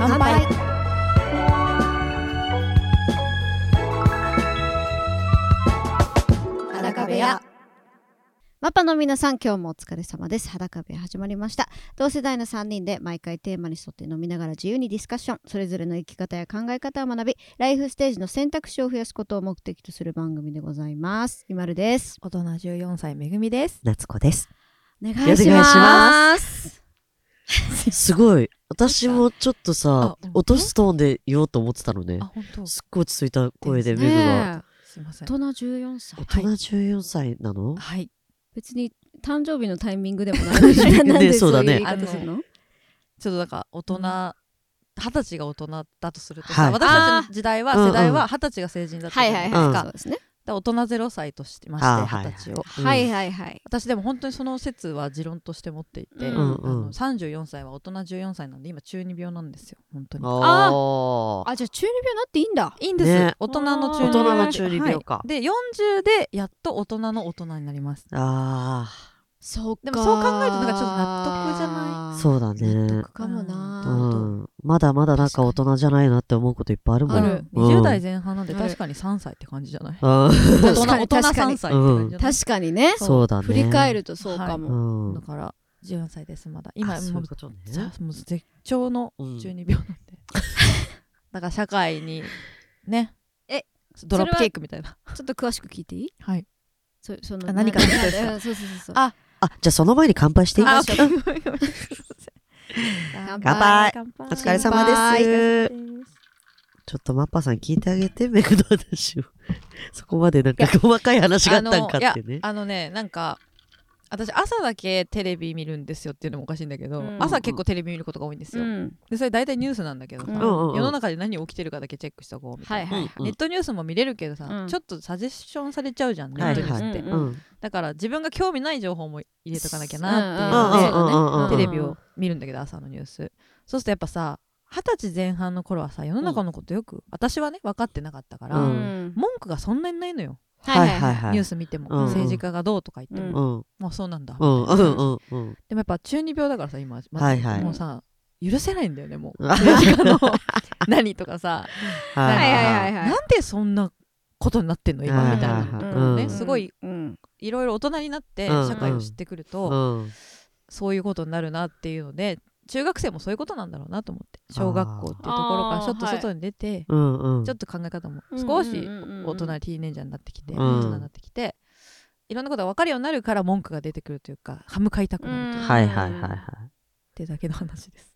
乾杯。裸部屋。マパの皆さん今日もお疲れ様です。裸部屋始まりました。同世代の3人で毎回テーマに沿って飲みながら自由にディスカッション。それぞれの生き方や考え方を学びライフステージの選択肢を増やすことを目的とする番組でございます。ゆまるです。大人14歳めぐみです。夏子です。お願いします すごい。私もちょっとさあ、落とすトーンで言おうと思ってたのね。すっごい落ち着いた声で、メグが。ねすいません。え大人14歳。大人14歳なの？はい。別に誕生日のタイミングでもないのになんでねそうだねいう言い方するの？ちょっとなんか大人二十歳が大人だとするとさ、はい。私たちの時代は世代は二十歳が成人だったはいじゃなはいいはい、ですか、そうですね。で大人0歳としまあーして二十歳を、うん。はいはいはい。私でも本当にその説は持論として持っていて、うんうんあの34歳は大人14歳なんで今中二病なんですよ本当に。ああじゃあ中二病になっていいんだ。いいんです、ね。大人の中二大人病の中二病か。はい。で40でやっと大人の大人になります。あ。あそうかでもそう考えるとなんかちょっと納得じゃない？あ。そうだね。納。得かもな、うん。まだまだなんか大人じゃないなって思うこといっぱいあるもん。ある。る、うん。20代前半なんで確かに3歳って感じじゃない？あ大人大人確かに3歳って感じじゃない、確かに。ね。ーそうだね。振り返るとそうかうも、ん。だ。から14歳ですまだ。今あそうもいうう絶頂のうん。中二病なんで、だから社会にねえドラップケークみたいな。ちょっと詳しく聞いていい？はい。そそのあ何か そうそうそうそう。ああ、じゃあその前に乾杯していい？あ乾 乾杯お疲れ様乾です。ちょっとマッパさん聞いてあげて、メグの話を。そこまでなんか細かい話があったんかってね。あのねなんか私朝だけテレビ見るんですよっていうのもおかしいんだけど、うん。朝結構テレビ見ることが多いんですよ、うん。でそれ大体ニュースなんだけどさ、うん世の中で何起きてるかだけチェックしとこうみたいな、はいはいネットニュースも見れるけどさ、うん。ちょっとサジェッションされちゃうじゃんネはい。ットニュースって。だから自分が興味ない情報も入れとかなきゃうんなっていうので、テレビを見るんだけど朝のニュース。そうするとやっぱさ二十歳前半の頃はさ世の中のことよく、私はね分かってなかったから、うん。文句がそんなにないのよ、はいはいはい。はいニュース見ても、うんうん。政治家がどうとか言っても、うん。まあそうなんだ、うん。うん。みたいな。うん。うん。でもやっぱ中二病だからさ今、まはいはい。もうさ許せないんだよねもう。は い政治家の 何とかさ。はいはいはい。はいなんでそんなことになってんの今はいみたいなはい。はいのをね、うん。すごいうん。いろいろ大人になってうん。社会を知ってくると、うん。そういうことになるなっていうので中学生もそういうことなんだろうなと思って小学校っていうところからちょっと外に出て、うん。うん。ちょっと考え方もうん少しうんうんうんうん大人ティーネイジャーになってきて、うん大人になってきていろんなことが分かるようになるから文句が出てくるというか歯向かいたくなるといううんはいはいはいはい。ってだけの話です。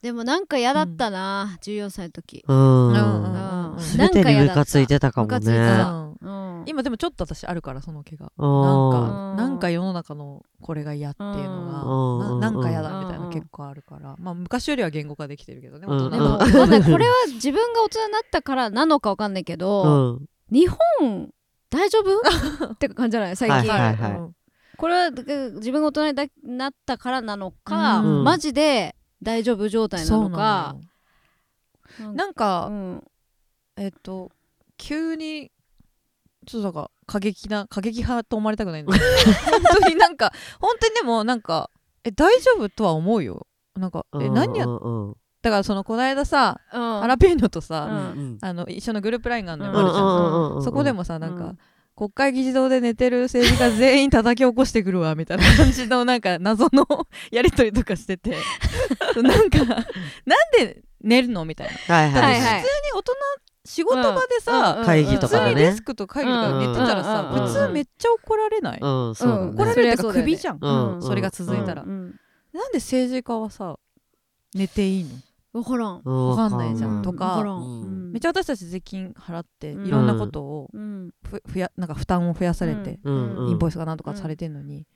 でもなんか嫌だったな、14歳の時うん。うんうんすべてにムカついてたかもムカついてね。今でもちょっと私あるからその毛が。うんなんかうん。なんか世の中のこれが嫌っていうのうん。がななんか嫌だみたいうんな結構あるから。まあ昔よりは言語化できてるけどねうん。大人でも、んこれは自分が大人になったからなのかわかんないけうど、ん。日本大丈夫？って感じじゃない？最近、はいはいはいうん。これはえ自分が大人にだなったからなのか、うん。マジで大丈夫状態なのかなんかうん。えっと急にちょっとなんか過激な過激派と思われたくないんだけど本当になんか本当にでもなんかえ大丈夫とは思うよ。なんかえ何やだからそのこの間さうん。ハラペーニョとさ、うん。うんあの一緒のグループラインがあるのよ、うん。ちゃんそこでもさなんか、うん。国会議事堂で寝てる政治家全員叩き起こしてくるわみたいな感じのなんか謎の やり取りとかしてて。なんかなんで寝るの？みたいな。はいはい普通に大人仕事場でさ、うん会議とデスクと会議とか寝てたらさ、うん普通めっちゃ怒られない？怒られるってかそりゃそうだよね。首じゃん、うん。それが続いたら、うん。なんで政治家はさ寝ていいの？わからん。うん。わかんないじゃん。うとかめっちゃ私たち税金払ってうん。いろんなことをうん。ふふやなんか負担を増やされて、インボイスがなんとかされてんのに、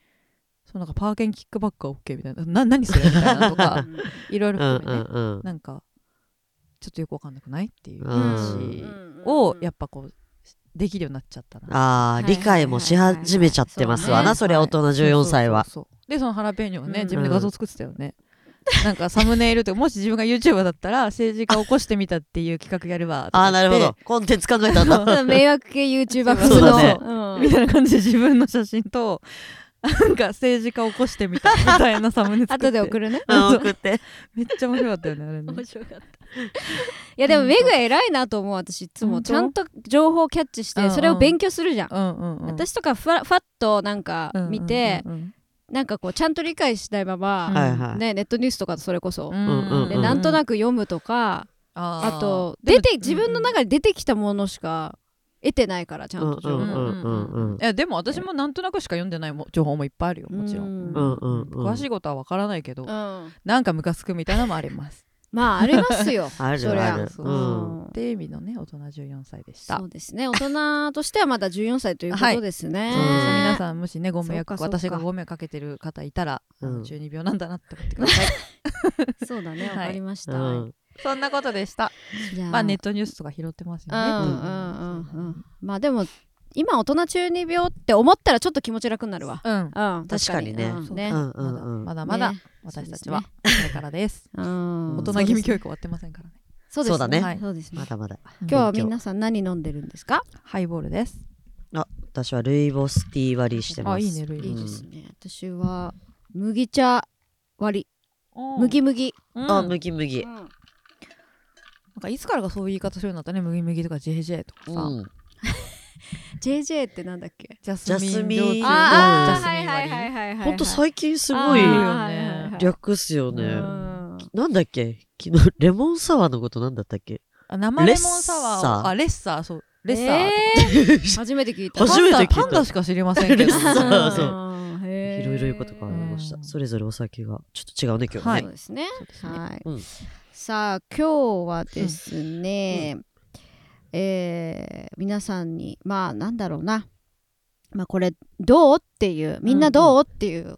そうなんかパーケンキックバックは OK みたいな。な何それ？みたいなとかいろいろ。なんかちょっとよくわかんなくない？っていううん。話をやっぱこうできるようになっちゃったな。ああ、理解もし始めちゃってますわな、そりゃ大人14歳は。でそのハラペーニョをね、うん。自分で画像作ってたよね。なんかサムネイルとかもし自分が YouTuber だったら政治家を起こしてみたっていう企画やるわとかああ、なるほど。コンテンツ考えたんだ。迷惑系 YouTuber 風の、うん。みたいな感じで自分の写真となんか政治家起こしてみたみたいなサムネ作って。後で送るね。あ送って。めっちゃ面白かったよねあれね。面白かった いやでもメグ偉いなと思う私いつも。ちゃんと情報をキャッチしうんうん。てそれを勉強するじゃん、うんうんうん。私とかふわふわっとなんか見て、うんうんなんかこうちゃんと理解したいまま、うんはいはい。ね、ネットニュースとかそれこそ、うんうんうん。でなんとなくく読むとか、ああと出て自分の中で出てきたものしか得てないからちゃんと情報、うんうんうんうんいやでも私もなんとなくしか読んでないも情報もいっぱいあるよもちろん、うんうんうんうん。詳しいことはわからないけど、うん。なんかムカつくみたいなのもありますまあありますよ。あるそりゃある。そううん。っていう意味のね大人14歳でした。そうですね。大人としてはまだ14歳ということですね、そうです。うん。皆さんもしねご迷惑そうかそうか。私がご迷惑かけてる方いたら、あのうん。中二病なんだなって思ってください。そうだねはいわかりました、うんそんなことでした。じゃあ。まあネットニュースとか拾ってますよね。うんうんうんうん。まあでも今大人中二病って思ったらちょっと気持ち楽になるわ。うん。うん確確かにね。うんね。うんうんうん。まだまだ。ね。私たちは。これからです。うん。大人気味教育終わってませんからね。そうですそうだね。はい。そうですね。まだまだ。今日は皆さん何飲んでるんですか？ハイボールです。私はルイボスティー割りしてます。あいいねルイボス。いいですね。私は麦茶割り。麦麦。うん。あ、なん。麦麦。かいつからかそういう言い方するようになったね。麦麦とか JJ とかさ、うん。JJ ってなんだっけ？ジャスミンジャスミン焼酎のあジャあはいはいはいはいはい。ほんと最近すごいあーはいはいはい略っすよね。うん。なんだっけ？昨日、レモンサワーのことなんだったっけ？あ生レモンサワーレッサー。をあレッサーそう。レッサー。初めて聞いた。初めて聞いた。パンダしか知りませんけど。レッサーそう。うん。へー。いろいろいうことがありました。うんそれぞれお酒がちょっと違うね、今日ね。はいそうですね。そうですねはさあ今日はですね、えー皆さんにまあなんだろうな。まあこれどうっていうみんなどう、っていう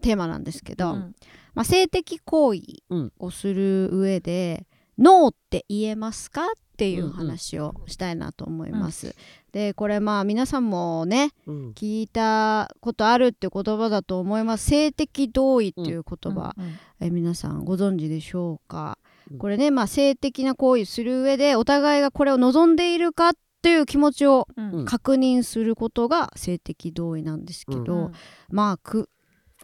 テーマなんですけど、うんまあ、性的行為うんをする上で、ノーって言えますかっていう話をしたいなと思います。でこれまあ皆さんもねうん。聞いたことあるって言葉だと思います。性的同意っていう言葉、うんえ皆さんご存知でしょうか、うんこれね、まあ、性的な行為する上でお互いがこれを望んでいるかっていう気持ちをうん。うん。確認することが性的同意なんですけど、うんまあく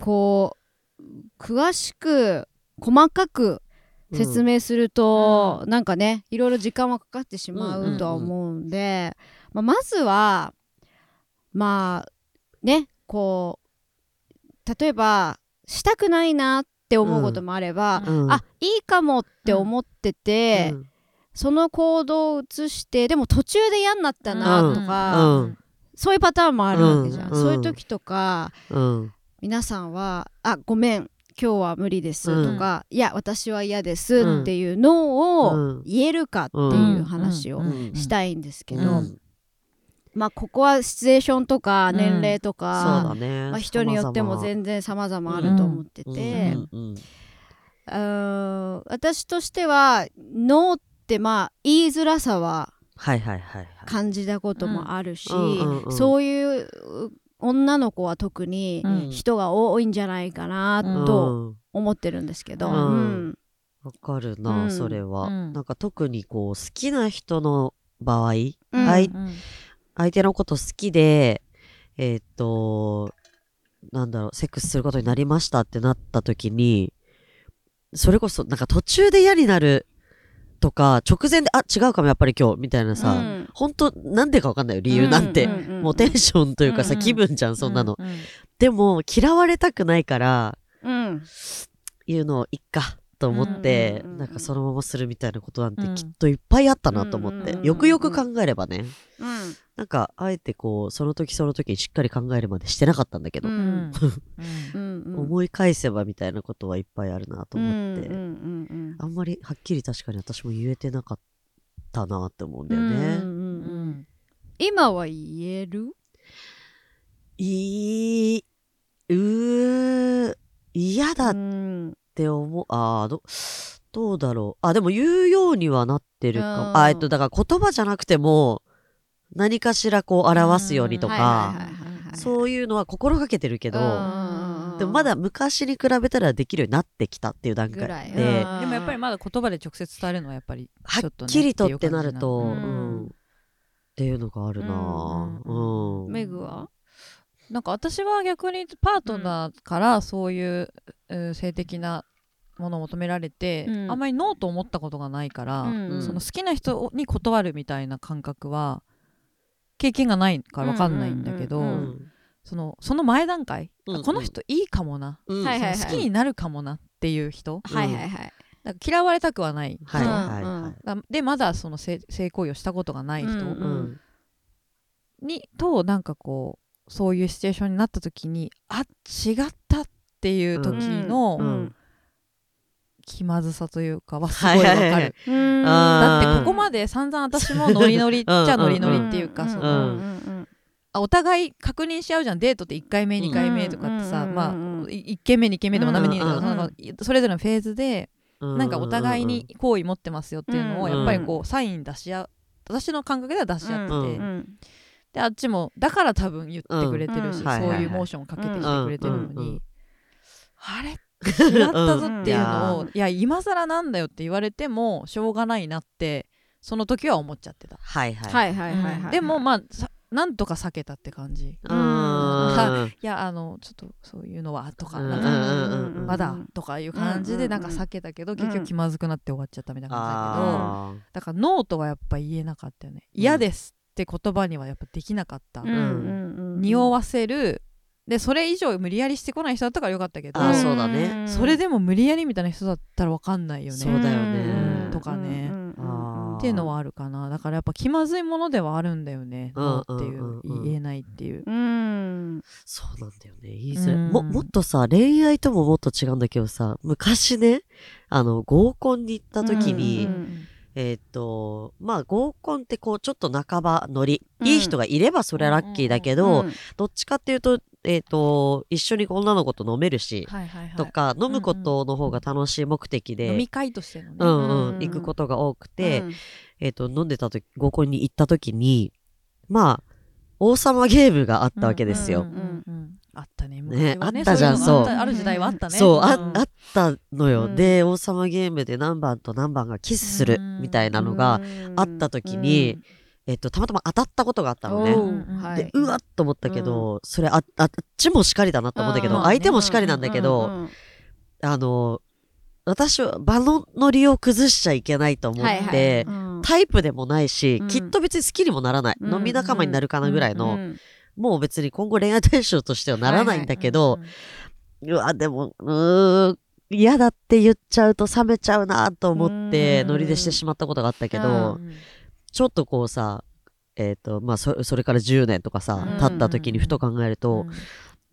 こう詳しく細かく説明すると、なんかねいろいろ時間はかかってしまうとは思うんで、まあ、まずはまあねこう例えばしたくないなって思うこともあれば、うん。あいいかもって思ってて、うん。その行動を移してでも途中で嫌になったなとか、うん。そういうパターンもあるわけじゃん、うん。そういう時とかうん。皆さんは「あごめん今日は無理です」とか「いや私は嫌です」っていうのうん。を言えるかっていう話をうん。したいんですけど、うんまあここはシチュエーションとかうん。年齢とそうか、だね。まあ、人によっても全然様々あると思ってて、うん。うん。うーん。私としては「ノー」ってまあ言いづらさははいはいはいはい。感じたこともあるし、うんうんうん。そういう女の子は特にうん。人が多いんじゃないかなと思ってるんですけど、うん。うん。わかるうな、ん。それは、うん。なんか特にこう好きな人の場合、うん。相うん相手のこと好きで、えーっと、なんだろう、セックスすることになりましたってなった時に、それこそなんか途中で嫌になるとか、直前で、あ、違うかもやっぱり今日、みたいなさ、うん。本当なんでかわかんないよ、理由なんて。うんうんうんもうテンションというかさ、うんうん。気分じゃん、そんなの。うんうんでも、嫌われたくないから、うん。言うのいっかと思って、うんうんうんなんかそのままするみたいなことなんてうん。きっといっぱいあったなと思って、うんうんうんうん。よくよく考えればねうん。なんかあえてこうその時その時にしっかり考えるまでしてなかったんだけど、うん。うんうんうん。思い返せばみたいなことはいっぱいあるなと思って、うんうんうんあんまりはっきり確かに私も言えてなかったなって思うんだよね、うんうんうん。ううんん今は言える？いいうー嫌だうっんて思う。あーどどうだろう。あでも言うようにはなってるかうん。もあえっとだから言葉じゃなくても何かしらこう表すようにとはいかそういうのは心がけてるけど、うんでもまだ昔に比べたらできるようになってきたっていう段階で、うん。でもやっぱりまだ言葉で直接伝えるのはやっぱりはっちょっとねきりとってなると、っていうんっていうのがあるなぁ、うん。うん。メグは？なんか私は逆にパートナーからそういう、うん性的なものを求められて、うん。あんまりノーと思ったことがないから、うんその好きな人に断るみたいな感覚は経験がないから分かんないんだけど、うんうんそのその前段階、うんあこの人いいかもな、うん。はいはいはい。好きになるかもなっていう人はいはいはい。だから嫌われたくはない。人、はいはいはい。だでまだその性性行為をしたことがない人うんうん。に、となんかこうそういうシチュエーションになった時にあ違ったっていう時のうん。気まずさというかはすごいわかる、はいはいはいだってここまで散々私もノリノリっちゃノリノリっていうかん。そのうん。お互い確認し合うじゃん。デートって1回目うん2回目とかってさ、うん。まうん。あ1軒目2軒目でも何目に、うん。そのそれぞれのフェーズでなんかお互いに好意持ってますよっていうのをうんやっぱりこうサイン出し合う私の感覚では出し合ってて、うんであっちもだから多分言ってくれてるし、うん。そうはいうモーションをかけてきてくれてるのに、あれ？違ったぞっていうのを、うん。いや今更なんだよって言われてもしょうがないなってその時は思っちゃってた、はいはい。はいはいはいはいはい。でもまあさなんとか避けたって感じ。うん。うん。いやあのちょっとそういうのはとかうん。なんか、まだとかいう感じでなんか避けたけど、結局気まずくなって終わっちゃったみたいな感じだけど、あだからノーとはやっぱ言えなかったよね。嫌ですって言葉にはやっぱできなかった、うんうんうん匂わせる。でそれ以上無理やりしてこない人だったからよかったけどあーそうだね。それでも無理やりみたいな人だったら分かんないよね。そうだよね。うんとかねっていうのはあるかな。だからやっぱ気まずいものではあるんだよね、っていう、うんうん。うん言えないっていう、うん。そうなんだよね。言いづらい。うん。も、もっとさ、恋愛とももっと違うんだけどさ、昔ね、あの、合コンに行った時に、うんえーっと、まあ合コンってこう、ちょっと半ばノリ、うん。いい人がいればそれはラッキーだけど、うんどっちかっていうと、えーっと、一緒に女の子と飲めるし、はいはいはい。とか、飲むことの方が楽しい目的で、飲み会としてのね、うんうん、うん行くことが多くて、うん。えーっと、飲んでた時、合コンに行った時に、まあ、王様ゲームがあったわけですよ。うんうんうんうんあったね。ね昔はあったじゃんそうあそうったある時代はあったね。そう、あんあったのよ、うん。で、王様ゲームで何番と何番がキスするみたいなのが、あった時に、えっと、たまたま当たったことがあったのね。はい。で、うわっと思ったけど、それあ、あっちもしかりだなと思ったけど、うん。相手もしかりなんだけど、うん。あの、私は場のノリを崩しちゃいけないと思って、はいはい。うん。タイプでもないし、うん。きっと別に好きにもならない。うん。飲み仲間になるかなぐらいの、うんもう別に今後恋愛対象としてはならないんだけど、うわ、でも、うーん、嫌だって言っちゃうと冷めちゃうなと思って、うん。ノリでしてしまったことがあったけうど、うん。ちょっとこうさ、えっ、と、まあそ、それから10年とかさ、うん。経った時にふと考えると、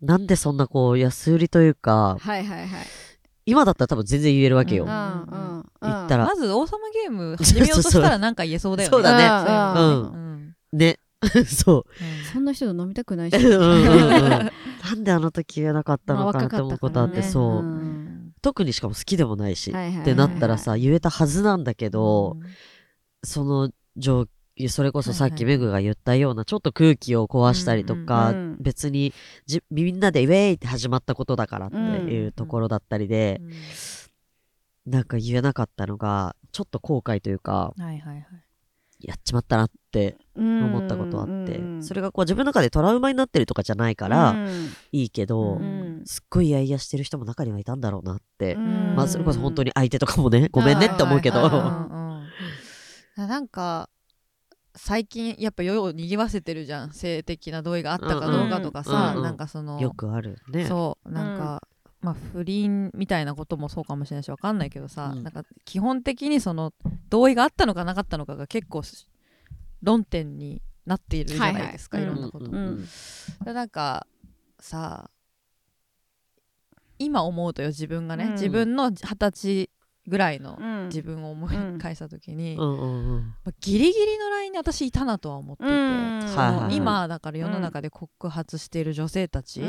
うん。なんでそんなこう、安売りというか、はいはいはい。今だったら多分全然言えるわけよ。うんうん言ったら。まず王様ゲーム始めようとしたらなんか言えそうだよね。そうだね。うん。うん。ね。そう。そんな人と飲みたくないし。うんうんうん なんであの時言えなかったのかなって思うことあって、そう、うん。特にしかも好きでもないし、はいはいはいってなったらさ、言えたはずなんだけど、その状それこそさっきメグが言ったようなちょっと空気を壊したりとか、うんうん別にじみんなでウェーイって始まったことだからっていうところだったりで、うん。なんか言えなかったのがちょっと後悔というかはいはいはい。やっちまったなって思ったことあって、それがこう自分の中でトラウマになってるとかじゃないからいいけど、うん。すっごいイヤイヤしてる人も中にはいたんだろうなって、ん。まあそれこそ本当に相手とかもねごめんねって思うけど、なんか最近やっぱ世を賑わせてるじゃん性的な同意があったかどうかとかさ、なんかそのよくあるね。そうなんか、まあ不倫みたいなこともそうかもしれないしわかんないけどさ、うん。なんか基本的にその同意があったのかなかったのかが結構し論点になっているじゃないですか、はいはい。いろんなこと、うん。うん。でなんかさ今思うとよ自分がね、うん。自分の二十歳ぐらいのうん。自分を思い返した時に、うん。まあギリギリのラインに私いたなとは思っていて、うん。その今だから世の中で告発している女性たち、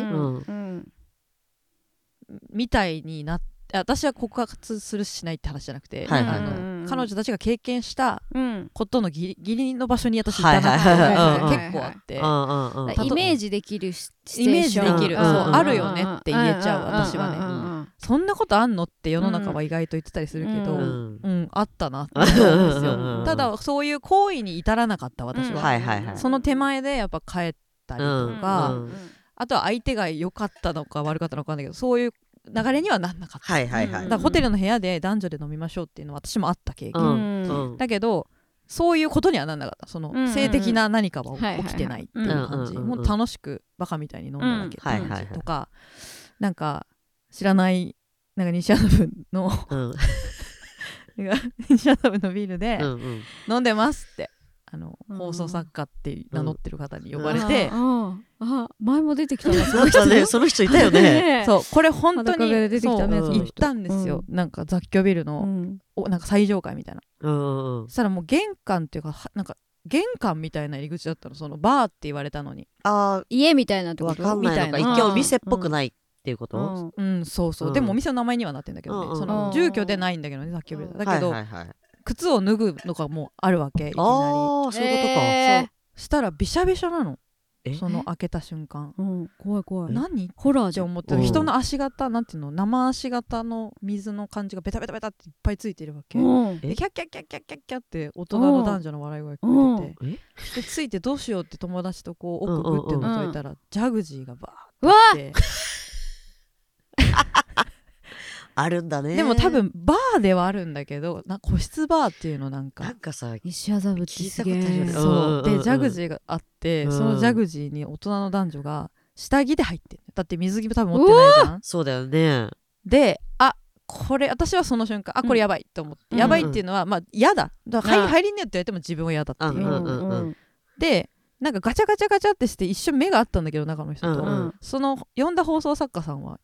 みたいになって私は告発するしないって話じゃなくて、はいはいはい。あの彼女たちが経験したうん。ことのギリギリの場所に私いたなってはいはいはいはい。結構あって、うんうんうん。だからイメージできるシチイメージできる、うんそううん。あるよねって言えちゃう、ん私はね、そんなことあんのって世の中は意外と言ってたりするけど、ううんんあったなってうん思うんですうんよただそういう行為に至らなかった私は、うんはいはいはいその手前でやっぱ帰ったりとか、うんあとは相手が良かったのか悪かったのか分かんないけどそういう流れにはなんなかった、はいはいはい。うん。だからホテルの部屋で男女で飲みましょうっていうのは私もあった経験、うん。だけどそういうことにはなんなかった。その性的な何かははいはいはい起きてないっていう感じ。うんうんうんうん。もう楽しくバカみたいに飲んだだけってうんはいはいはい。感じとかなんか知らないなんか西麻布のうん。なんか西麻布の ビルで飲んでますってあのうん放送作家って名乗ってる方に呼ばれて。あああ前も出てきたな そなんかね、その人いたよね。ねそうこれ本当に出てきたね行ったんですよ。なんか雑居ビルうのん。おなんか最上階みたいな。うんうんうん。そしたらもう玄関っていうかはなんか玄関みたいな入り口だったのそのバーって言われたのに。あ家みたいなとわかんないのか。みたいな。一見お店っぽくないっていうこと？うん。うん。そうそう、うん。でもお店の名前にはなってんだけどね、うんうんその住居でないんだけどね雑居ビルだだけど、はいはいはい。靴を脱ぐのがもうあるわけいきなり。ああ、そういうことか。えしたらびしゃびしゃなの。え？その開けた瞬間。ーうん怖い怖い。何？っホラーじゃん。て思ってうん。人の足型なんていうの？生足型の水の感じがベタベタベタっていっぱいついてるわけ、うん。え？でキャッキャッキャッキャッキャッキャッって大人の男女の笑い声が聞こえて。て、え？でついてどうしようって友達とこう奥グって覗いたら、ジャグジーがバーってあるんだね。でも多。分バーではあるんだけどな個室バーっていうのなんかなんかさ、西麻布ってすげえそう。うんうんうん。でジャグジーがあって、うん。そのジャグジーに大人の男女が下着で入ってるだって水着も多分持ってないじゃん。そうだよね。であこれ私はその瞬間あこれやばいと思って、うんやばいっていうのはまあ嫌だ。だから入りによって言われても自分は嫌だっていう、うんうんうんでなんかガチャガチャガチャってして一瞬目があったんだけど中の人と、うんうんその呼んだ放送作家さんはあ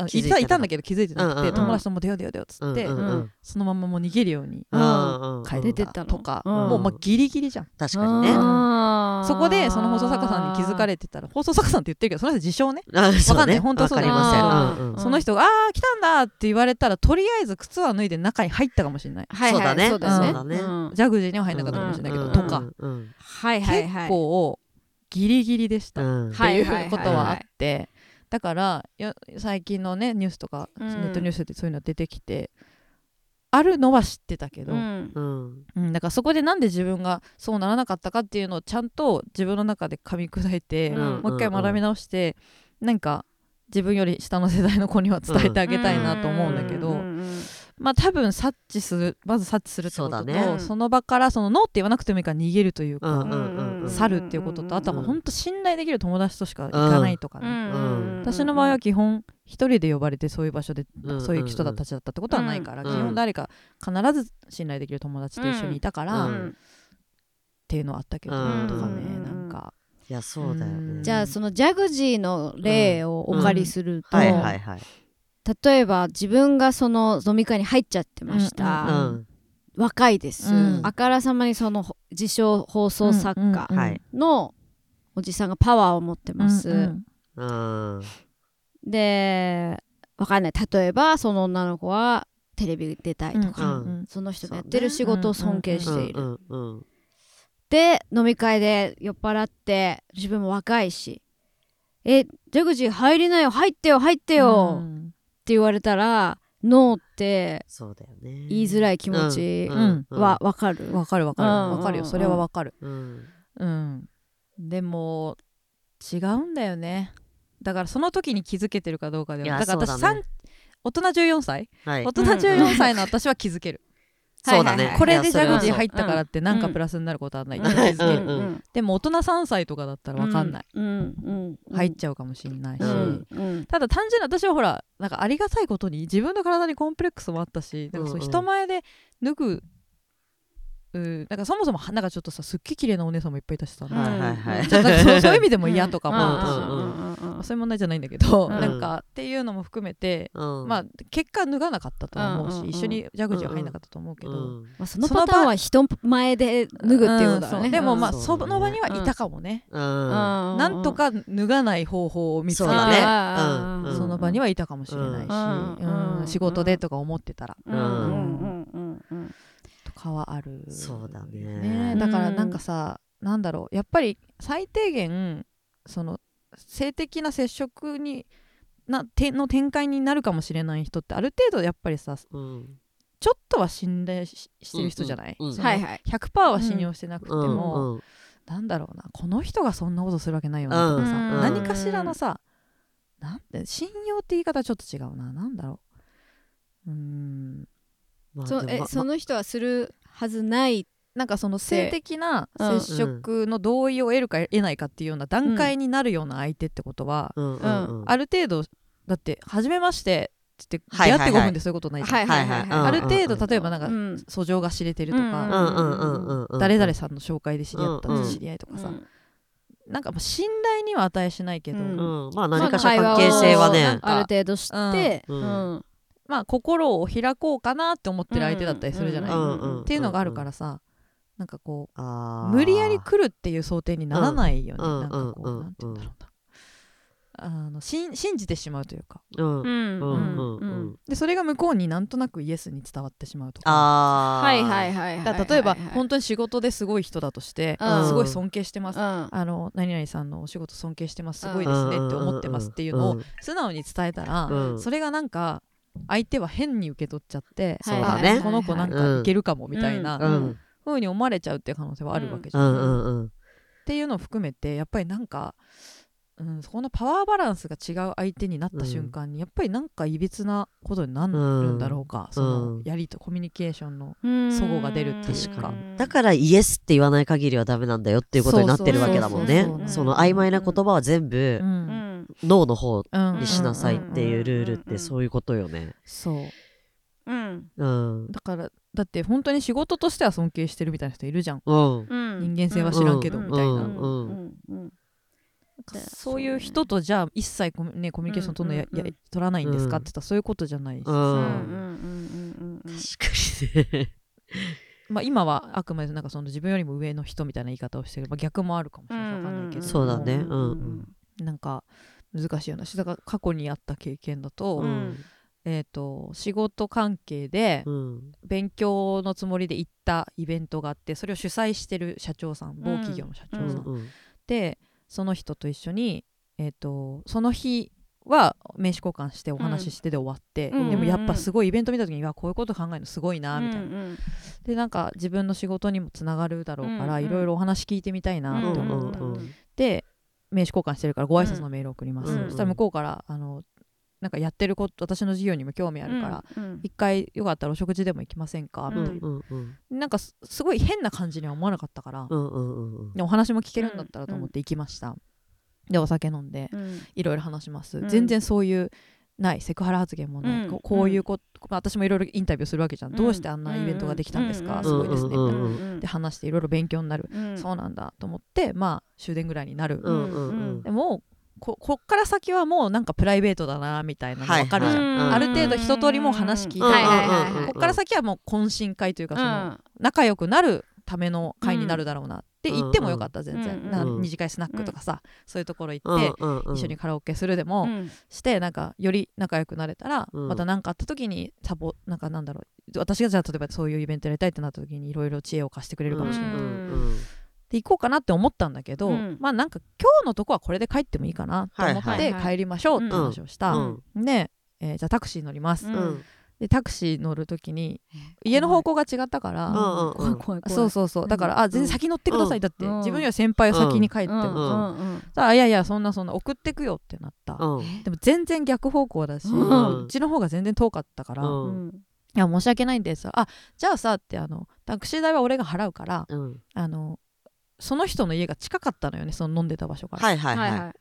い気づいてなかったたいたんだけど気づいてなくて、うんうんうん。友達とも出よう出よう出ようっつって、うんうんうん。そのままもう逃げるようにうんうん帰出てったとか、うん。もうまあギリギリじゃん。確かにね。そこでその放送作家さんに気づかれてたら放送作家さんって言ってるけどその人自称ね、あそうわかんない。ね本当はそうだよその人が「あー来たんだ」って言われたらとりあえず靴は脱いで中に入ったかもしれない。はいはいそうだね。そうねジャグジーには入んなかったかもしれないけど、うんとか、うんうんはいはいはい。結構ギリギリでした、うん。ってはいいうはい。はいことはあってだからよ最近のねニュースとか、うん。ネットニュースでそういうの出てきてあるのは知ってたけど、うん。うん。うん、だからそこでなんで自分がそうならなかったかっていうのをちゃんと自分の中で噛み砕いて、うん。もう一回学び直して、なんか自分より下の世代の子には伝えてあげたいなと思うんだけど、うんうんうんまあ多分察知するまず察知するってこととそね。その場からそのノーって言わなくてもいいから逃げるというか、うんうんうんうん。去るっていうこととあとはうん本当信頼できる友達としか行かないとかね、うん。私の場合は基本一人で呼ばれてそういう場所でうん。そういう人たちだったってことはないから、うん。基本誰か必ず信頼できる友達と一緒にいたから、っうん。ていうのはあったけど、うんとかね、うん。なんか。いやそうだようん。ねじゃあそのジャグジーの例をお借りすると、はいはいはい例えば自分がその飲み会に入っちゃってました、うんうん若いです、うん。あからさまにその自称放送作家のおじさんがパワーを持ってます、うんうん。でわかんない。例えばその女の子はテレビ出たいとか、うんその人がやってる仕事を尊敬している、うんうんうんで飲み会で酔っ払って自分も若いし「えジャグジー入りなよ。入ってよ。入ってよ」ってうん言われたら「ノー」ってそうだよね。言いづらい気持ちうんはわかる、わかるわかる。うんわかるよ。それはわかる。うん。うん。でも違うんだよね。だからその時に気づけてるかどうかでだから私、ね。三大人14歳？はい。大人14歳の私は気づける、そうだね。これでジャグジー入ったからってなんかうん。プラスになることはない、うん。気づける、うんうん。でも大人3歳とかだったら分かんない、入っちゃうかもしれないし、ただ単純に私はほらなんかありがたいことに自分の体にコンプレックスもあったしなんかそう人前で脱ぐ、うなんかそもそもなんかちょっとさすっげえ綺麗なお姉さんもいっぱいいたしさ、うんはいはい。はいそう そういう意味でも嫌とかも。うんあったし、うんうんうん。まあそういう問題じゃないんだけど、うんなんかっていうのも含めて、うん。まあ結果脱がなかったとは思うし、うん一緒にジャグジーは入んなかったと思うけど、うんまあ、そのパターンは人前で脱ぐっていうことうんだね、でもまあその場にはいたかもね、うん。ななんとか脱がない方法を見つけて、そね。あーうん。その場にはいたかもしれないし、うん。うん。仕事でとか思ってたら。うんうんうんうんうんとかはあるそうだね。ね。だからなんかさ、なんだろうやっぱり最低限その性的な接触になての展開になるかもしれない人ってある程度やっぱりさうん。ちょっとは信頼ししてる人じゃない、うんうんそのはいはい。100%は信用してなくてうんも、うん。なんだろうなこの人がそんなことするわけないよなとかさ、うん何かしらのさなんて信用って言い方はちょっと違うな。なんだろう。うーんまあでもまその人はするはずないなんかその性的なうん接触の同意を得るか得ないかっていうような段階になるような相手ってことは、うんうんうんある程度だって初めましてって言ってはいはいはい。出会って5分でそういうことないじゃん、はいはいはいはいはいあるうん程度例えばなんかうん。訴状が知れてるとうんか、誰々さんの紹介で知り合った知り合いとかさ、うんなんかまあ信頼には値しないけど、うんうんまあ何かしら関係性はねまある程度知ってうんうんまあ心を開こうかなって思ってる相手だったりするじゃない、うんうんっていうのがあるからさなんかこう無理やり来るっていう想定にならないよね、うんなんかこう、うんなんて言うんだろうな。あの信信じてしまうというか。うん。うんうんうんうん。うんでそれが向こうになんとなくイエスに伝わってしまうとか。あー。はいはいはいはい例えばはい。はい本当に仕事ですごい人だとして、うん。すごい尊敬してます、うん。あの何々さんのお仕事尊敬してます。すごいですねって思ってますっていうのを素直に伝えたら、うん。それがなんか相手は変に受け取っちゃって、そうだね。あこの子なんかいけるかもみたいなうん。うに思われちゃうっていう可能性はあるわけじゃん。うんうんうん。っていうのを含めてやっぱりなんか、うん、そこのパワーバランスが違う相手になった瞬間に、やっぱりなんかいびつなことになるんだろうか、そのやりとコミュニケーションのうん。齟齬が出るっていうか。だからイエスって言わない限りはダメなんだよっていうことになってるわけだもんね。その曖昧な言葉は全部ううんん脳の方うん。にしなさいっていうルールっうんてそういうことよね。そう。うん。うん。だからだって本当に仕事としては尊敬してるみたいな人いるじゃん。うん。うん。人間性は知らんけどうん。みたいな、うん。うん。うん。そういう人とじゃあ一切コミ,、ね、コミュニケーション取や、や取らないんですかうんって言ったらそういうことじゃないしさ、うん。う。んうんうんうんうん。確かにね。まあ、今はあくまでなんかその自分よりも上の人みたいな言い方をしてる、まあ、逆もあるかもしれない。わかんないけど、そうだね。うんうん。なんか難しいようなしだから過去にあった経験だと,、うん。えー、と仕事関係でうん。勉強のつもりで行ったイベントがあってそれを主催してる社長さん某企業の社長さん、うん。うんでその人と一緒に、えー、とその日は名刺交換してお話ししてで終わって、うん。でもやっぱすごいイベント見た時にはこういうこと考えるのすごいなみたいな、うんでなんか自分の仕事にもつながるだろうから、うんいろいろお話聞いてみたいなって思った、うんうん。で名刺交換してるからご挨拶のメールを送ります、うんそしたら向こうからあのなんかやってること私の事業にも興味あるから、うん一回よかったらお食事でも行きませんか？みたいな、うんうんなんかすすごい変な感じには思わなかったから、うんうんうんでお話も聞けるんだったらと思って行きました、でお酒飲んでうん。いろいろ話します、うん。全然そういうないセクハラ発言もない、うんここういうこと、まあ私もいろいろインタビューするわけじゃん、うんどうしてあんなイベントができたんですか、うん。すごいですね、で話していろいろ勉強になる、うん。そうなんだと思ってまあ終電ぐらいになる、うん。うん。うん。でもここっから先はもうなんかプライベートだなみたいなの分かるじゃん、はい。はいある程度一通りもう話聞いて、はいはいはいはいこっから先はもう懇親会というかその、うん。仲良くなるための会になるだろうなって言ってもよかった全然、うんなん。かうん。二次会スナックとかさ、そういうところ行うんって、うんうん一緒にカラオケするでも、うん。してなんかより仲良くなれたら、うん。また何かあった時にサポなんかなんだろう私がじゃあ例えばそういうイベントやりたいってなった時にいろいろ知恵を貸してくれるかもしれない、で行こうかなって思ったんだけど、うん。まあなんか今日のとこはこれで帰ってもいいかなと思っはいて帰りましょうって話をした、うん。で、えーじゃあタクシー乗ります、でタクシー乗る時に家の方向が違ったから、そうそうそう。だから、あ全然先乗ってください、うんだって、うん。自分より先輩は先に帰っても、うん。うん。うんさあいやいやそんなそんな送ってくよってなった、うん。でも全然逆方向だし、うん。うちの方が全然遠かったから、いや申し訳ないんですあじゃあさってあのタクシー代は俺が払うからうん。あのその人の家が近かったのよねその飲んでた場所から、はいはいはい。はいはい。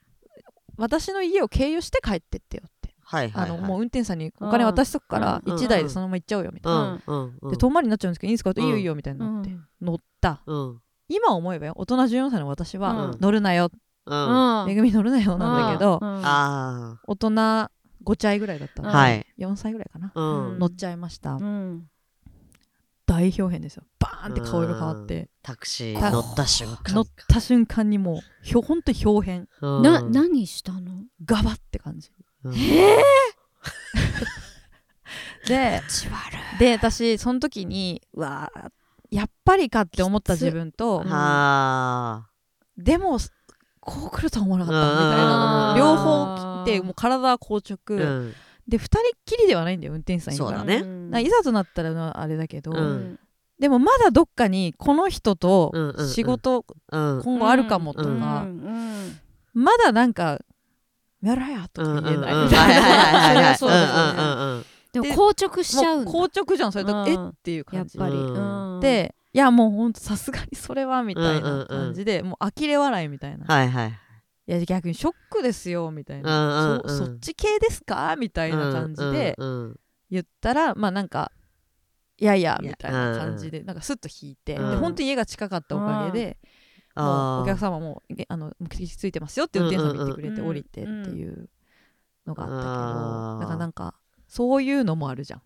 私の家を経由して帰ってってよ。って、はいはい。あのもう運転手さんにお金渡しとくからうん1台でそのまま行っちゃうよみたいな、うんうんうん。で遠回りになっちゃうんですけどいいんですか?って、うんいいよいいよみたいになって、うん。乗ったうん今思えばよ大人14歳の私は、うん。乗るなよ。うん。めぐみ乗るなよなんだけど、うん。あ大人5歳ぐらいだったの、はい。4歳ぐらいかな、あうん。乗っちゃいました、うん。大表変ですよ。バーンって顔色変わって、タクシー乗った瞬間。乗った瞬間にもうひょほんと表変。うん。な何したの？ガバって感じうん。でで私その時にうわーやっぱりかって思った自分とはでもこう来るとは思わなかったみたいな。うん。両方来てもう体は硬直、あうん。で2人っきりではないんだよ運転手さんいるから。ね。なかいざとなったらあれだけど、うん。でもまだどっかにこの人と仕事うん。今後あるかもとか、うんうん。まだなんか「やらや」とか言えないみたはいいはいはいはい。な そうですよね。でもで硬直しちゃう硬直じゃんそれだうん。え？っていう感じ。やっぱり、うん。うん。でいやもうほんとさすがにそれはみたいうんうんうなん。感じで、もう呆れ笑いみたいな、はいはいい。や逆にショックですよみたいうんな、うんうん。そそっち系ですか？みたいな感じでうんうん。言ったら、まあなんかいやいやみたいな感じでなんかスッと引いて、うん。で本当に家が近かったおかげで、もうあーお客様もえあの目的地ついてますよって運転手さんが言ってくれて降りてっていうのがあったけど、だからなんかそういうのもあるじゃん、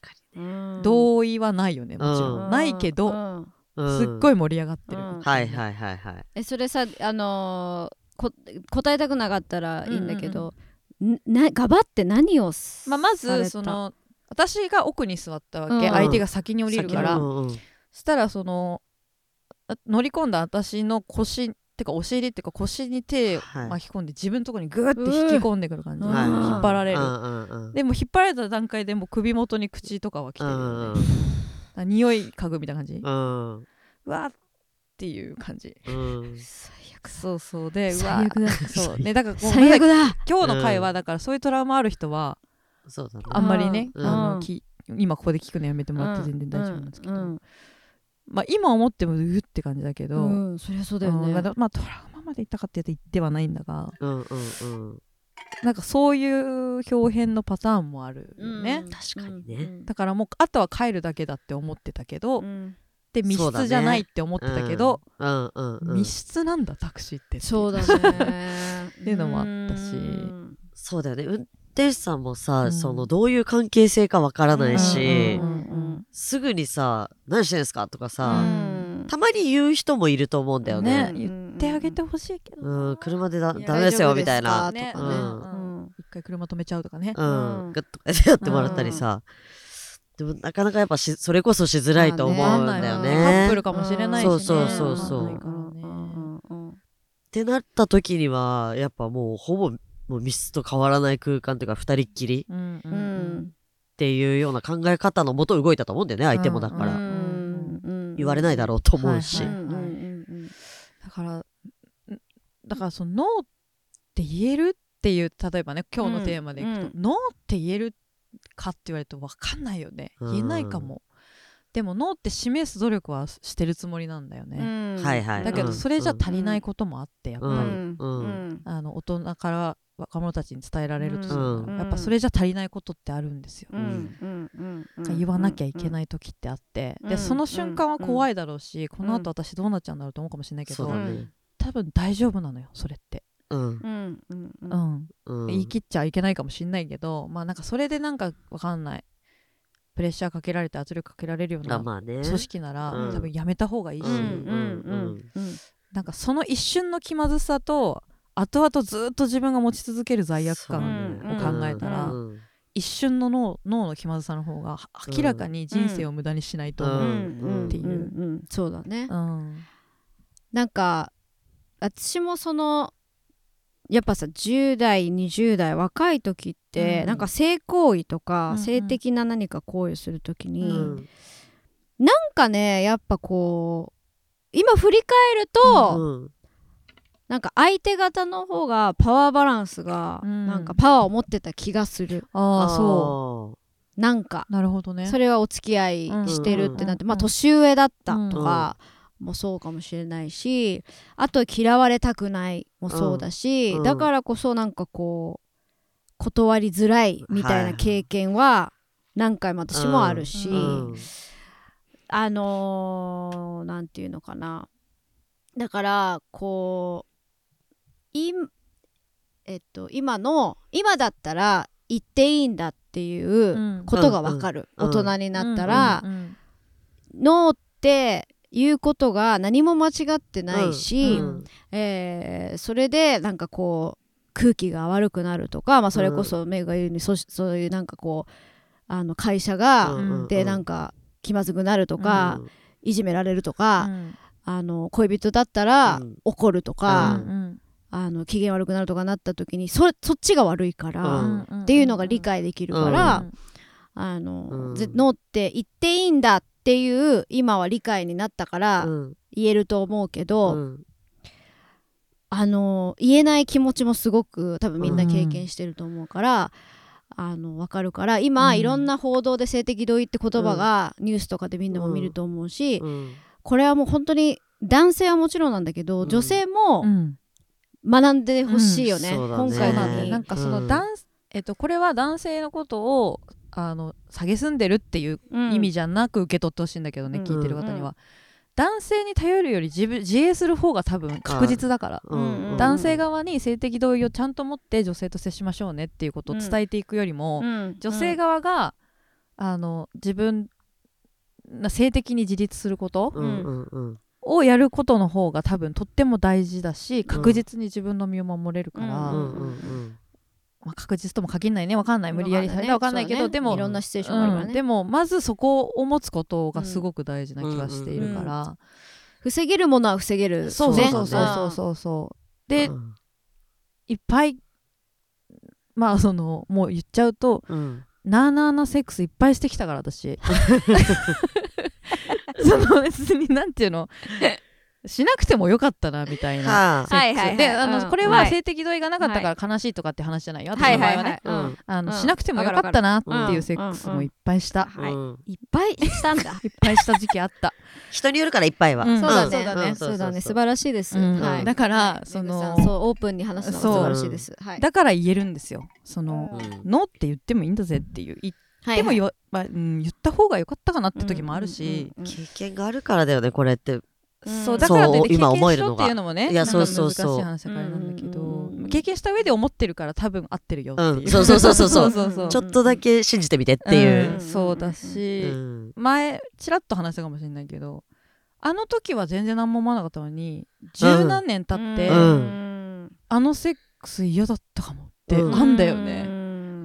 確かうん。同意はないよねもちろん、うん。ないけど、うん。にすっごいい盛り上がってる、うんはいはいはい。はいえそれさあのーこ答えたくなかったらいいんだけど、んなガバって何をまあ、まずその私が奥に座ったわけ、うん。相手が先に降りるから、そしたらそのあ乗り込んだ私の腰ってかお尻っていうか腰に手をはい。巻き込んで、自分のところにグーって引き込んでくる感じ、引っ張られる、でも引っ張られた段階でもう首元に口とかは来てる。よね、うん匂い嗅ぐみたいな感じ、ううんわーっていう感じ。うん。最悪そうそう。でうわ最悪だ。そう。ねだから最悪だ。今日の会話だからそういうトラウマある人はあんまりね、あのき今ここで聞くのやめてもらって全然大丈夫なんですけど、うんまあ今思ってもうって感じだけど、うんそりゃそうだよね、うんまあまあトラウマまで言ったかって言うと言ってはないんだがうんうんうん。なんかそういう表現のパターンもあるよね、うん確かにね。だからもうあとは帰るだけだって思ってたけど、うん。で密室じゃないって思ってたけど、うんうんうん。密室なんだタクシーってそうだね。っていうのもあったし。うん。そうだよね。運転手さんもさ、うん。そのどういう関係性かわからないし、うんうんすぐにさ「何してんすか?」とかうさ、ん。たまに言う人もいると思うんだよね。ね。言ってあげてほしいけどな、うん、車でだダメですよみたいな。うん。うん。一回車止めちゃうとかね、うん、うん。グッとかやってもらったりさ、でもなかなかやっぱしそれこそしづらいと思うんだよカね。ップルかもしれないし、ね、そうそうそうそうってなった時にはやっぱもうほぼもう密室と変わらない空間というか二人っきり。うんっていうような考え方のもと動いたと思うんだよね相手もだから、うん言われないだろうと思うし、だからん。だからそのノーって言えるっていう例えばね今日のテーマでいくと、うん。ノーって言えるかって言われると分かん。ないよねうん。言えないかも、でもノーって示す努力はしてるつもりなん。だよね、うん。はいはいだけどうん。それじゃ足りないこともあってやっぱり、うん。うん。あの大人から若者たちに伝えられるとするならうん。やっぱそれじゃ足りないことってあるんですよ、言わなきゃいけない時ってあって、うん。でその瞬間は怖いだろうし、この後私どうなっちゃうんだろうと思うかもしれないけど、多分大丈夫なのよそれって、うん。うん。うん。ううん。んうん。言い切っちゃいけないかもしれないけどまあなんかそれでなんかわかんない。プレッシャーかけられて圧力かけられるような組織なら、うん。多分やめた方がいいし、なんかその一瞬の気まずさと後々ずっと自分が持ち続ける罪悪感ねを考えたら、うん一瞬の脳脳の気まずさの方が明らかに人生を無駄にしないと思う、うん。うんっていう。うんうんそうだね。うん。なんか私もそのやっぱさ10代20代若い時って、うん。なんか性行為とか、うんうん。性的な何か行為をする時に、うん。うんなんかねやっぱこう今振り返ると、うんなんか相手方の方がパワーバランスがうん。なんかパワーを持ってた気がする、ああそなんか。うなるほどね。それはお付き合いしてるってなって、うん。まあ年上だったとかもそうかもしれないしあと嫌われたくないもそうだし、うん。だからこそなんかこう断りづらいみたいな経験は何回も私もあるし、うん。あのーなんていうのかな。だからこういえっと今の今だったら言っていいんだっていうことがわかる、うん。うん。大人になったら、ノーっていうことが何も間違ってないし、うん。えーそれでなんかこう空気が悪くなるとか、まあ、それこそメグが言うようにそそういうなんかこうあの会社が、うん。でなんか気まずくなるとか、うん。いじめられるとか、うん。あの恋人だったらうん。怒るとか、うんあの機嫌悪くなるとかなった時にそそっちが悪いから、うん。っていうのが理解できるから、あのノーって言っていいんだっっていう今は理解になったからうん。言えると思うけど、うん。あの言えない気持ちもすごく多分みんな経験してると思うから、あの分かるから今、うん。いろんな報道で性的同意って言葉がニュースとかでみんなも見ると思うし、うん。これはもう本当に男性はもちろんなんだけど、うん。女性もうん学んでほしいよね、うん今回のそうだねになんかそのうん。男、えっとこれは男性のことをあの蔑んでるっていう意味じゃなく受け取ってほしいんだけどね、うん。聞いてる方には、う男性に頼るより自分自衛する方が多分確実だから、うんうん男性側に性的同意をちゃんと持って女性と接しましょうねっていうことを伝えていくよりも、うん。女性側があの自分な性的に自立することうんうんうんをやることの方が多分とっても大事だし確実に自分の身を守れるから、ううんんうん。まあ、確実とも限んないね。わかんない。無理やりされたらわかんないけど、ね。でもいろんなシチュエーションがあるからね、うん。でもまずそこを持つことがすごく大事な気がしているから、防げるものは防げる。そうそうそうそう。ねそうそうそうで、うん。いっぱいまあそのもう言っちゃうとうん。なあなあなセックスいっぱいしてきたから私 その別になんていうの？しなくてもよかったなみたいなはあ。セックス。はいはいはい。であの、うん。これははい。性的同意がなかったから悲しいとかって話じゃないよ、はいはいは、私の場合はいね、うん。あのうんしなくてもよかったなっていうセックスもいっぱいした、はい。っぱい？したんだ。いっぱいした時期あった、人によるからいっぱいは。うん。そうだね、そうだね。そうだね。素晴らしいです、だからはい。そのそうオープンに話すのが素晴らしいです。はい。だから言えるんですよ。その、うん。ノーって言ってもいいんだぜっていう。言ってもはい。よ、まあうん、言った方が良かったかなって時もあるし、うんうんうん経験があるからだよねこれって。うん。そうだからといって今思験しろえるのがっていうのもねいやなんかそうそうそう。難しい話だからなんだけど、うんうんうん経験した上で思ってるから多分合ってるよっていう、うん。そうそうそうそうそう。そうそうちょっとだけ信じてみてっていう。うんそうだし、うん。前ちらっと話したかもしれないけどあの時は全然何も思わなかったのに十何年経って、うん。あのセックス嫌だったかもってうん。あんだよね、うん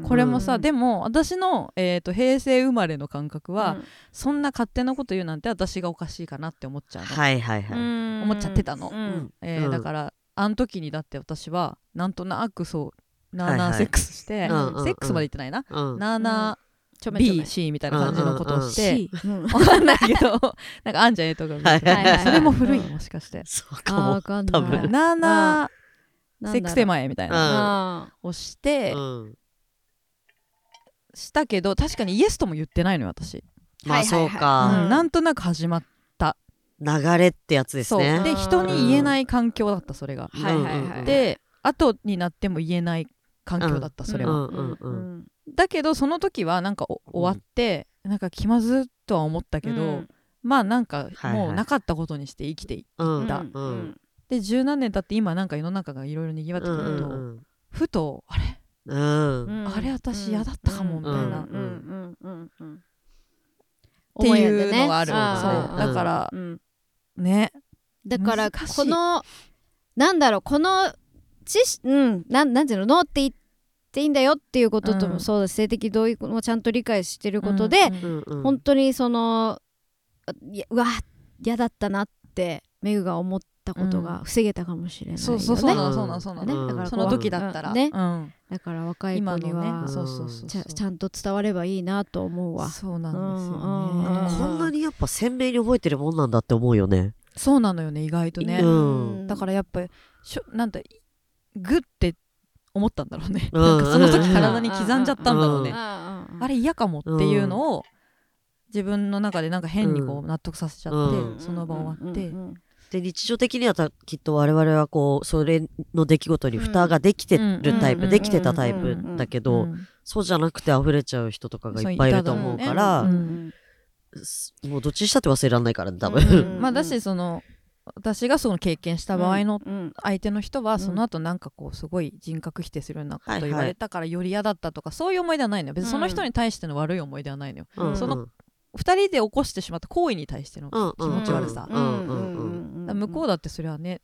これもさ、うんでも私の、えー、と平成生まれの感覚は、そんな勝手なこと言うなんて私がおかしいかなって思っちゃうの、はいはいはい。うん。思っちゃってたの。うん。えーうん。だからあの時にだって私はなんとなくそうなあなはいはい。あセックスして、うんうんうん。セックスまで言ってないな、うん。なあなあちょめちょめ。BC みたいな感じのことをして、C うんわかんないけどなんかあんじゃんえとか、はいはいはいはい。それも古いもしかして、そうかも。わかんない。多分。なあなあなんだろう。セックス手前みたいな。あをして、うんしたけど確かにイエスとも言ってないのよ私、まあそううかんなんとなく始まっ流れってやつですそう。ねで人に言えない環境だったそれが、ーはいはいはい。で後になっても言えない環境だった、それは、うんうんうん。だけどその時はなんかお終わって、なんか気まずっとは思ったけど、うん。まあなんかはいもうなかったことにして生きていうんだうん。で十何年経って今なんか世の中がいろいろにぎわってくると、うん。ふとあれ？うん。うん。あれ私嫌だったかもみたいな。うんうんうんうんっていうのがある、だからうん。ね。だからこのなんだろうこの知識うんなんなんていうのノーって言っていいんだよっていうこととうん。もそうだし性的同意もちゃんと理解してることで、うんうんうん。本当にそのあいやうわ嫌だったなってメグが思ったことが防げたかもしれないよね、そうそうそう。なのそうなのそうなの、ねうんだからその時だったら、うん。ね。うん。だから若い子今のには、ねそうそうそう。ちゃんと伝わればいいなと思うわ。そうなんですよね、こんなにやっぱ鮮明に覚えてるもんなんだって思うよね。そうなのよね意外とね、うん。だからやっぱしょなんだグッて思ったんだろうね、うん。なんかその時体に刻んじゃったんだろうね、うんあれ嫌かもっていうのを自分の中でなんか変にこう納得させちゃって、うん。その場終わって、うんうんで日常的にはたきっと我々はこうそれの出来事に蓋ができてるタイプ、うんできてたタイプだけど、うんそうじゃなくて溢れちゃう人とかがいっぱいいると思うから、そううねうん。すもうどっちにしたって忘れられないからね多分、うんまあだしその私がその経験した場合のうん相手の人はん。その後なんかこうすごい人格否定するようなこと言われたからより嫌だったとかそういう思い出はないのよ。別にその人に対しての悪い思い出はないのよ。うんその二人で起こしてしまった行為に対してのうん気持ち悪さうんうん向こうだってそれはね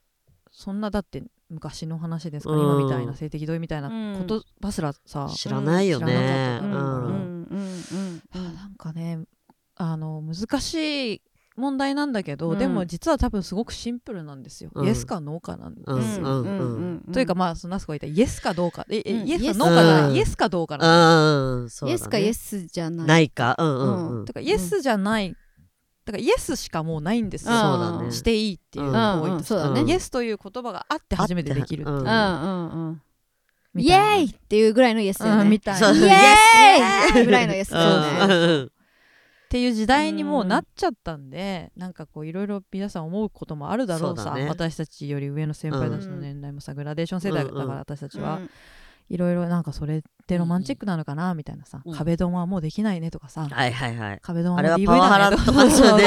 そんなだって昔の話ですか？ら、うん。今みたいな性的同意みたいなことばすらさ、知らないよね、知らなかったと思うからうんうんうんあなんかねあの難しい問題なんだけど、うん。でも実は多分すごくシンプルなんですよ、うん。イエスかノーかなんですよ、うんうんうんというかまあそのナスコが言ったイエスかどうか？え、えうんイエスかノーかな、うん。イエスかどうかなんうんそうだね。イエスかイエスじゃない。ないか？うんうんうん。だからイエスじゃないだからイエスしかもうないんですよ、していいっていううん行為としてうんそうだね。イエスという言葉があって初めてできるっていう。イエーイっていうぐらいのイエスだよね。うんみたいな。イエーイぐらいのイエスだよね。うんっていう時代にもうなっちゃったんで、なんかこういろいろ皆さん思うこともあるだろうさ。ね。私たちより上の先輩たちの年代もさ、グラデーション世代だから、うんうん。私たちは、いろいろなんかそれってロマンチックなのかなみたいなさ、うん。壁ドンはもうできないねとかさ、はいはいはい。壁ドンはあれは DV だね。とかとかですよね。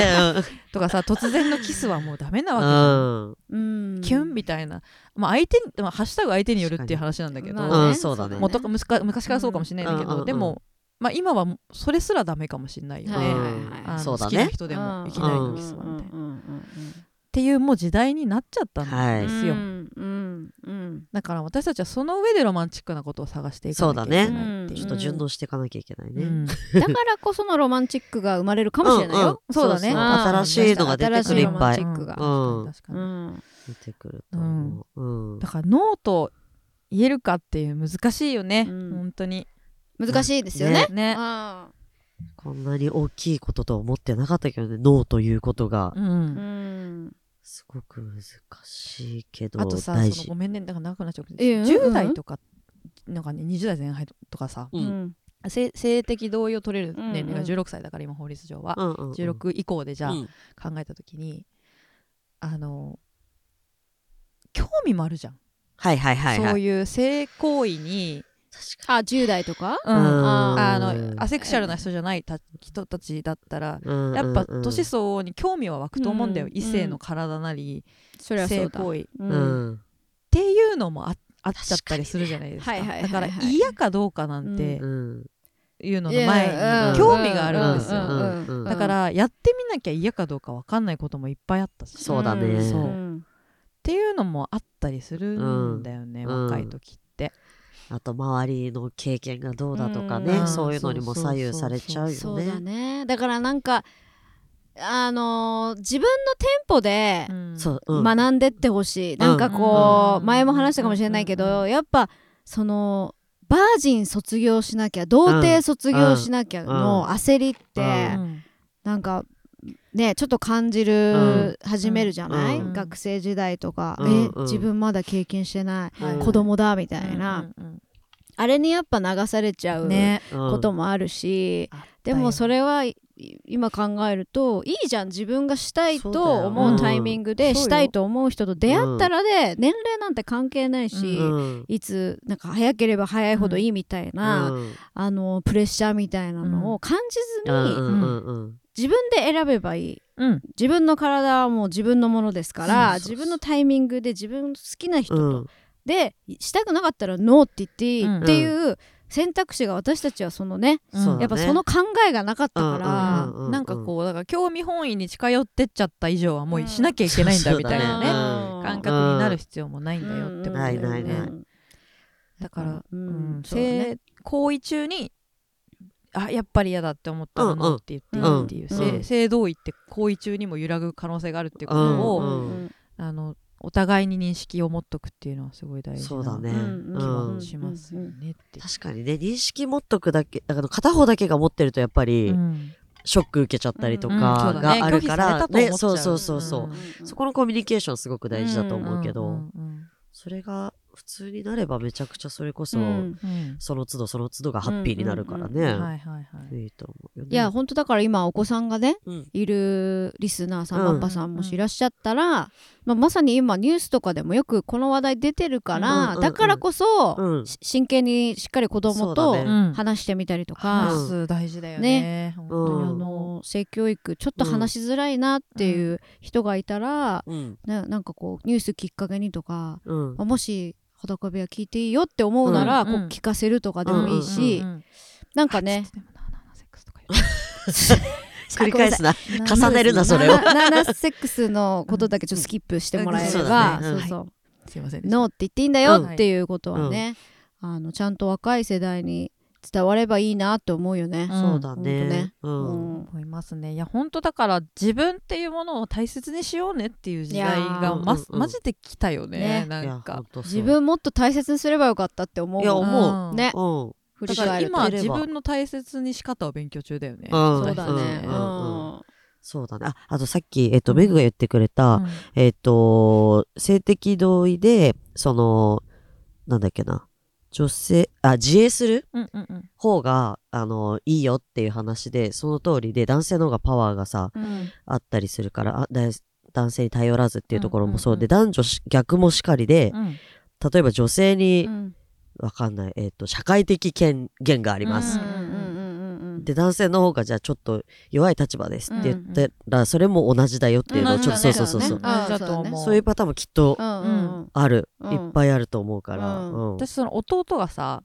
とかさ突然のキスはもうダメなわけじゃん。うん。うんキュンみたいな、まあ、相手に、まあ、ハッシュタグ相手によるっていう話なんだけど、まあねうんそうだね。もとか昔か昔からそうかもしれないんだけど、うんうんうんでも、まあ、今はそれすらダメかもしれないよね、はい好きな人でもいきなりのキスはみたいな、っていうもう時代になっちゃったんはいですよ、うんうんうん。だから私たちはその上でロマンチックなことを探していかなきゃいけないっていう。ちょっと順応していかなきゃいけないね。うん。だからこそのロマンチックが生まれるかもしれないよ。そうだね。うん。新しいのが出てくる新しいロマンいっぱいチックが。うん。確かに出てくると思う。うん。だからノーと言えるかっていう難しいよね、うん。本当に。難しいですよね。ね。あこんなに大きいことと思ってなかったけどね、ノーということが。うんすごく難しいけどあとさ大事。そのご。めんねだから長くなっちゃうけど、いいよ10代とかなんかね20代前半とかさううん。ん性性的同意を取れる年齢がうん。うん16歳だから今法律上は、うんうんうん。16以降でじゃあうん。考えた時に、あの興味もあるじゃん、はいはいはいはい。そういう性行為に、あ10代とかうんあのアセクシャルな人じゃないた人たちだったらにうんやっぱ年相応に興味は湧くと思うんだよ、うん異性の体なり、それは。性行為っううんんていうのもああっちゃったりするじゃないですか確かにはいだかはいはいはいら嫌かどうかなんてうんいうのの前うんに興味があるんですよ、うんうんうんだからやってみなきゃ嫌かどうか分かんないこともいっぱいあったしそうだねそうんっていうのもあったりするんだよね、うん若い時って、あと周りの経験がどうだとかね、うん。そういうのにも左右されちゃうよね。ね。だからなんかあのー自分のテンポで学んでってほしい、なんかこう、うん。前も話したかもしれないけど、うん。やっぱそのバージン卒業しなきゃ童貞卒業しなきゃの焦りって、うん。なんかねちょっと感じる、始めるじゃない、うん。学生時代とか、うん。えうん。自分まだ経験してない、うん子供だみたいな、うんうんあれにやっぱ流されちゃうね。うん。こともあるし、でもそれはい今考えるといいじゃん自分がしたいと思うタイミングでうん。したいと思う人と出会ったらで年齢なんて関係ないし、うん。いつなんか早ければ早いほどいいみたいな、うん。あのプレッシャーみたいなのを感じずに、うんうん。うん自分で選べばいい。うん。自分の体はもう自分のものですから自分のタイミングで自分の好きな人と、うん。でしたくなかったらノーって言っていいうん。っていう選択肢が私たちはそのね、うんやっぱその考えがなかったから、うなんかこうだから興味本位に近寄ってっちゃった以上はもうしなきゃいけないんだうんみたいなね、感覚になる必要もないんだよってことだよね、だから、ううん。んそうだね。性行為中にあやっぱり嫌だって思ったらうんうん。ノーって言っていいっていう、うん。性性同意って行為中にも揺らぐ可能性があるっていうことを、うんあのお互いに認識を持っとくっていうのはすごい大事そうだね。なうん気うん。はしますよねって。確かにね。認識持っとくだけだから片方だけが持ってるとやっぱりうん。ショック受けちゃったりとうん。かがあるから拒否されたと思っちゃう。そうそうそうそう。うん。そこのコミュニケーションすごく大事だと思うけど。うんうん。それが普通になればめちゃくちゃそれこそうんうん。その都度その都度がハッピーになるからうんねはいはいと思うよね。いや本当だから今お子さんがねうん。いるリスナーさん、うん。パパさんもしいらっしゃったら、まあ、まさに今ニュースとかでもよくこの話題出てるから、うんうんうん。だからこそ、うん。し真剣にしっかり子供と話してみたりとか、話す大事だよね。本当に。うん。あの性教育ちょっと話しづらいなっていう人がいたら、うん。ななんかこうニュースきっかけにとか、もし裸部屋聞いていいよって思うなら、こう聞かせるとかでもいいし、なんかね 繰り返すな。な重ねるなそれを。なななセックスのことだけちょっとスキップしてもらえれば、そうそうすいません。ノーって言っていいんだよっていうことはね、あのちゃんと若い世代に伝わればいいなって思うよね。うん。そうだほんとね。ねうん。うん思いますね。いや本当だから自分っていうものを大切にしようねっていう時代いやがまーうんうん。マジで来たよねね。いやなんか自分もっと大切にすればよかったって思う。いや思う。ね。うん。だから今自分の大切に仕方を勉強中だよね。うんそうだね、ううんんうん。そうだね。あ、あとさっき、えっ、と、うん。メグが言ってくれた、うん。えっ、と、性的同意で、その、なんだっけな、女性、あ、自衛する？方が、あの、いいよっていう話で、その通りで、男性の方がパワーがさ、うん。あったりするから、男性に頼らずっていうところもそうで、うん。男女し逆もしかりで、うん。例えば女性にう、ん。わかんない、えっ、と、社会的権限があります。で、男性の方がじゃあちょっと弱い立場ですって言ったら、それも同じだよっていうのをちょっと、そうそうそうそう。そういうパターンもきっとある、うん。いっぱいあると思うから。私その弟がさ、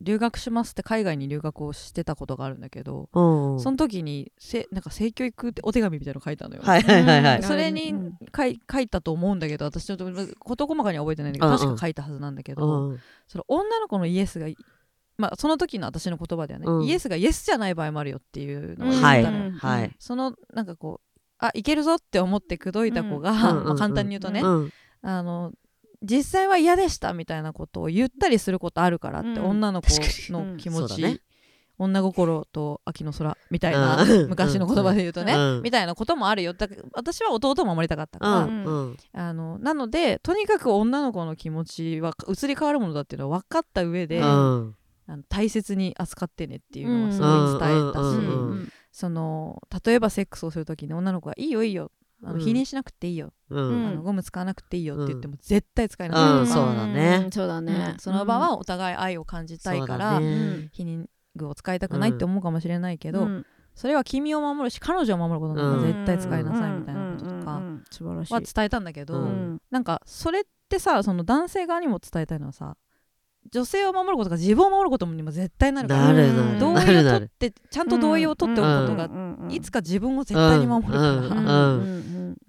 留学しますって海外に留学をしてたことがあるんだけど、うんその時にせなんか性教育ってお手紙みたいなの書いたのよ、はいはいはいはい。それにうん。書い書いたと思うんだけど私ちょっと事細かには覚えてないんだけど、確か書いたはずなんだけど、うんその女の子のイエスがまあその時の私の言葉ではね、うん。イエスがイエスじゃない場合もあるよっていうのを言はい。ったのよ、はい。そのなんかこうあいけるぞって思って口説いた子が、うんうんうん。まあ、簡単に言うとね、うん。あの実際は嫌でしたみたいなことを言ったりすることあるからって、うん。女の子の気持ち、ね。女心と秋の空みたいな、うん。昔の言葉で言うとね、うん。みたいなこともあるよ。だ私は弟を守りたかったから、うん。うん。あのなのでとにかく女の子の気持ちは移り変わるものだっていうのは分かった上で、うあんの大切に扱ってねっていうのはすごい伝えたし、うんうんうんうん。その例えばセックスをする時に女の子が「いいよいいよあの、うん。否認しなくていいよ、うん。あのゴム使わなくていいよ」って言っても絶対使えなかったうんそうだね。んそうだね。うん。その場はお互い愛を感じたいから、ね。妊具を使いたくないって思うかもしれないけど、うん。それは君を守るし彼女を守ることなら絶対使いなさいみたいなこととかは伝えたんだけど、うん。なんかそれってさその男性側にも伝えたいのはさ女性を守ることが自分を守ることにも絶対なるからなるなる。同意を取ってちゃんと同意を取っておくことが、いつか自分を絶対に守るから、っ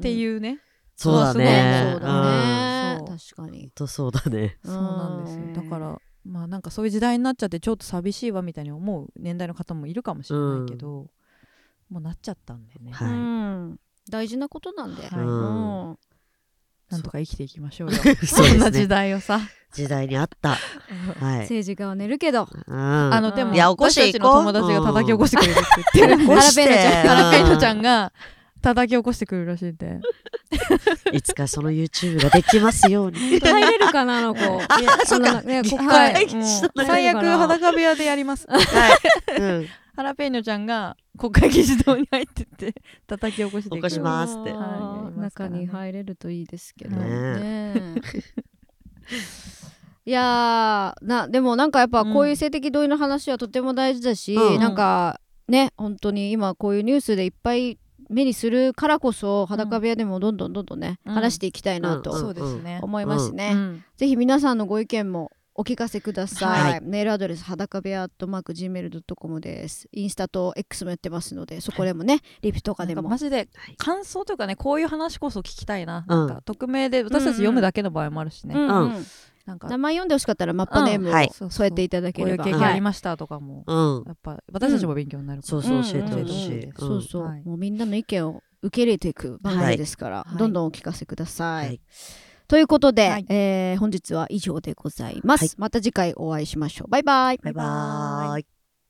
ていうね、そうだね。そうだね。うん。確かにとそうだね。そうなんですよ。だからまあなんかそういう時代になっちゃってちょっと寂しいわみたいに思う年代の方もいるかもしれないけど、もうなっちゃったんでね、はい。うん。大事なことなんではいうん。なんとか生きていきましょうよ。そうそんな時。代をさ、時代にあった。はい。政治家は寝るけど。ああのでもいや起こして私たちの友達が叩き起こしてくれるって言って。ハラペーニョちゃうん。が叩き起こしてくれるらしいんでいつかその YouTube ができますように。入れるかなあの子。あいやそっか。あのね国はい。会うん。最悪裸部屋でやります。はい。うん。ハラペーニョちゃんが国会議事堂に入ってって叩き起こしてくれる。起こしますって。中に入れるといいですけどね。ねいやーなでもなんかやっぱこういう性的同意の話はとても大事だし、うん。なんかね本当に今こういうニュースでいっぱい目にするからこそ裸部屋でもどんどんどんどんね、うん。話していきたいなとうん。そうですね、思いますね、うん。ぜひ皆さんのご意見もお聞かせください、はい。メールアドレス裸部屋 gmail.com です。インスタと X もやってますのでそこでもね、リプとかでもかマジではい感想というかねこういう話こそ聞きたいな,、うん。なんか匿名で私たち読むだけの場合もあるしね、うんうんうなんか名前読んでほしかったらマッパネームを添えてい。ただけこういうれば、経験ありましたとかも、うん。やっぱ私たちも勉強になるから、そうそう教えてほしうん。い。そうそう、はい。もうみんなの意見を受け入れていく番組ですから、はい。どんどんお聞かせください。はい。ということで、はい。えー本日は以上でございます。はい。また次回お会いしましょう。バイバイ。バイバーイ。